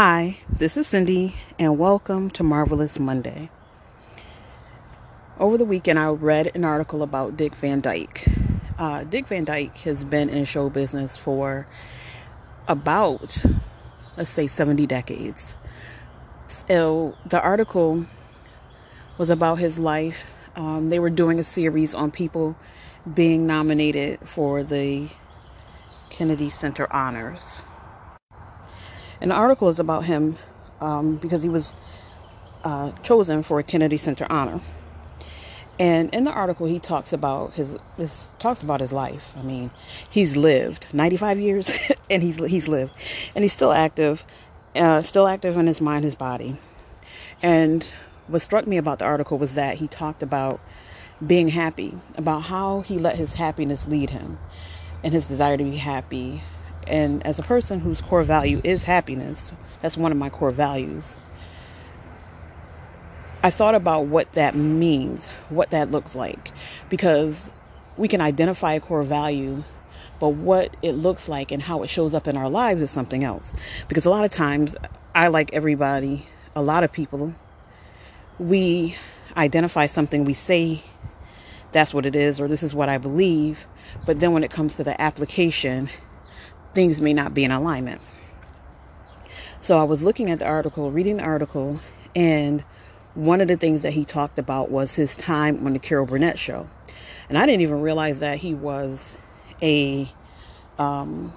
Hi, this is Cindy, and welcome to Marvelous Monday. Over the weekend, I read an article about Dick Van Dyke. Uh, Dick Van Dyke has been in show business for about, let's say, 70 decades. So the article was about his life. Um, they were doing a series on people being nominated for the Kennedy Center Honors. The article is about him um, because he was uh, chosen for a Kennedy Center honor. And in the article, he talks about his, his talks about his life. I mean, he's lived 95 years, and he's he's lived, and he's still active, uh, still active in his mind, his body. And what struck me about the article was that he talked about being happy, about how he let his happiness lead him, and his desire to be happy, and as a person whose core value is happiness, that's one of my core values. I thought about what that means, what that looks like, because we can identify a core value, but what it looks like and how it shows up in our lives is something else. Because a lot of times, I like everybody, a lot of people, we identify something, we say that's what it is, or this is what I believe, but then when it comes to the application, things may not be in alignment. So I was looking at the article, reading the article, and one of the things that he talked about was his time on the Carol Burnett show. And I didn't even realize that he was a um,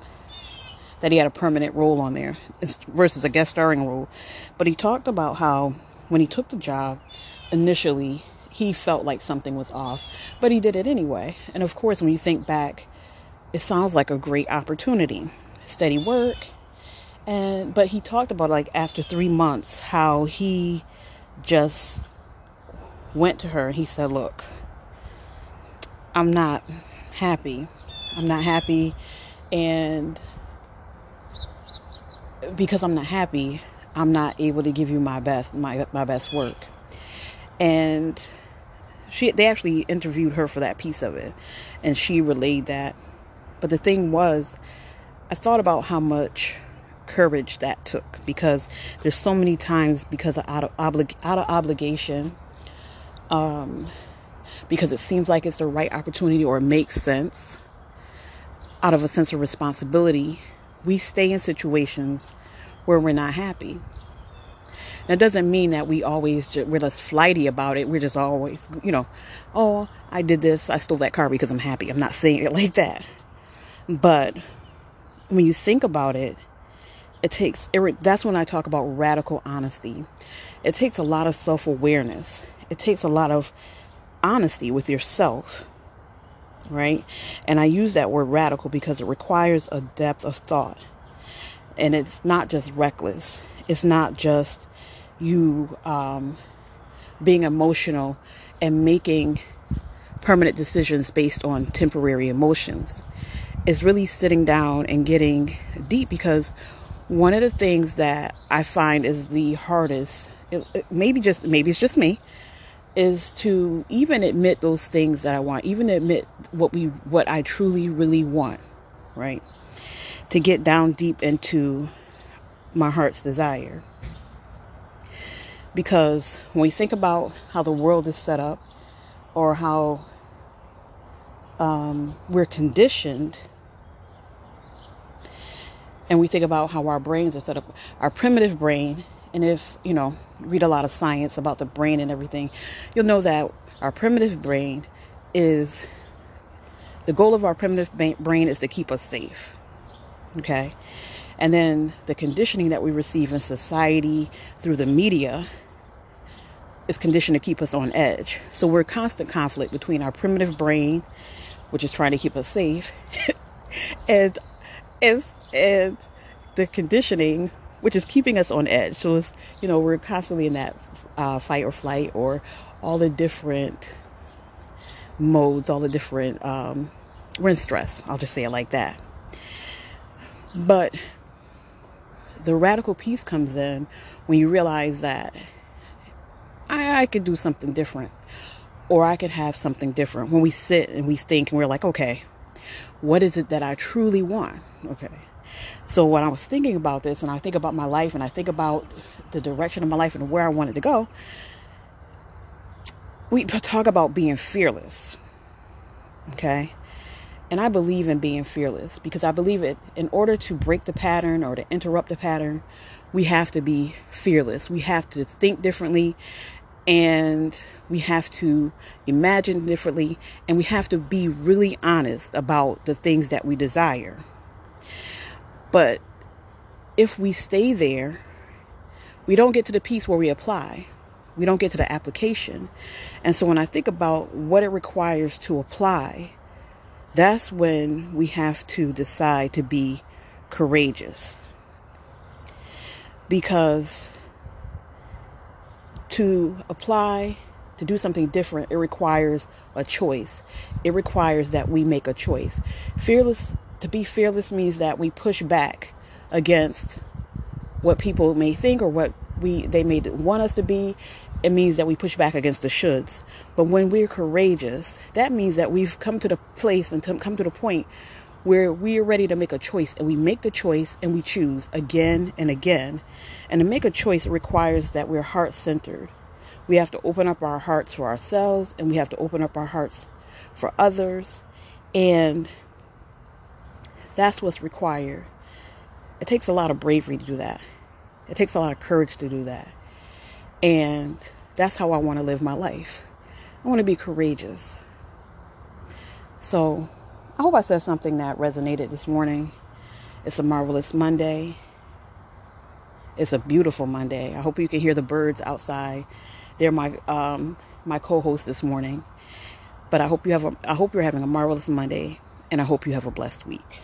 that he had a permanent role on there versus a guest starring role. But he talked about how when he took the job initially, he felt like something was off, but he did it anyway. And of course, when you think back it sounds like a great opportunity. Steady work. And but he talked about like after 3 months how he just went to her and he said, "Look, I'm not happy. I'm not happy and because I'm not happy, I'm not able to give you my best, my my best work." And she they actually interviewed her for that piece of it and she relayed that but the thing was, I thought about how much courage that took because there's so many times because of out of, out of obligation, um, because it seems like it's the right opportunity or it makes sense, out of a sense of responsibility, we stay in situations where we're not happy. That doesn't mean that we always just, we're less flighty about it. We're just always, you know, oh, I did this, I stole that car because I'm happy. I'm not saying it like that. But when you think about it, it takes that's when I talk about radical honesty. It takes a lot of self awareness, it takes a lot of honesty with yourself, right? And I use that word radical because it requires a depth of thought. And it's not just reckless, it's not just you um, being emotional and making permanent decisions based on temporary emotions is really sitting down and getting deep because one of the things that I find is the hardest, it, it, maybe just maybe it's just me, is to even admit those things that I want, even admit what we what I truly really want, right? To get down deep into my heart's desire. Because when we think about how the world is set up or how um, we're conditioned and we think about how our brains are set up, our primitive brain, and if you know, read a lot of science about the brain and everything, you'll know that our primitive brain is the goal of our primitive brain is to keep us safe. Okay. And then the conditioning that we receive in society through the media is conditioned to keep us on edge. So we're constant conflict between our primitive brain, which is trying to keep us safe, and is is the conditioning which is keeping us on edge. So it's you know we're constantly in that uh, fight or flight or all the different modes, all the different um, we're in stress. I'll just say it like that. But the radical piece comes in when you realize that I, I could do something different or I could have something different. When we sit and we think and we're like, okay, what is it that I truly want? Okay So when I was thinking about this and I think about my life and I think about the direction of my life and where I wanted to go, we talk about being fearless. Okay? And I believe in being fearless because I believe it in order to break the pattern or to interrupt the pattern, we have to be fearless. We have to think differently and we have to imagine differently and we have to be really honest about the things that we desire. But if we stay there, we don't get to the piece where we apply. We don't get to the application. And so when I think about what it requires to apply, that's when we have to decide to be courageous. Because to apply, to do something different, it requires a choice. It requires that we make a choice. Fearless, to be fearless means that we push back against what people may think or what we they may want us to be it means that we push back against the shoulds. But when we're courageous, that means that we've come to the place and come to the point where we are ready to make a choice and we make the choice and we choose again and again. And to make a choice requires that we're heart centered. We have to open up our hearts for ourselves and we have to open up our hearts for others. And that's what's required. It takes a lot of bravery to do that. It takes a lot of courage to do that. And that's how I want to live my life. I want to be courageous. So I hope I said something that resonated this morning. It's a marvelous Monday. It's a beautiful Monday. I hope you can hear the birds outside. They're my um, my co-host this morning. But I hope you have a, I hope you're having a marvelous Monday and I hope you have a blessed week.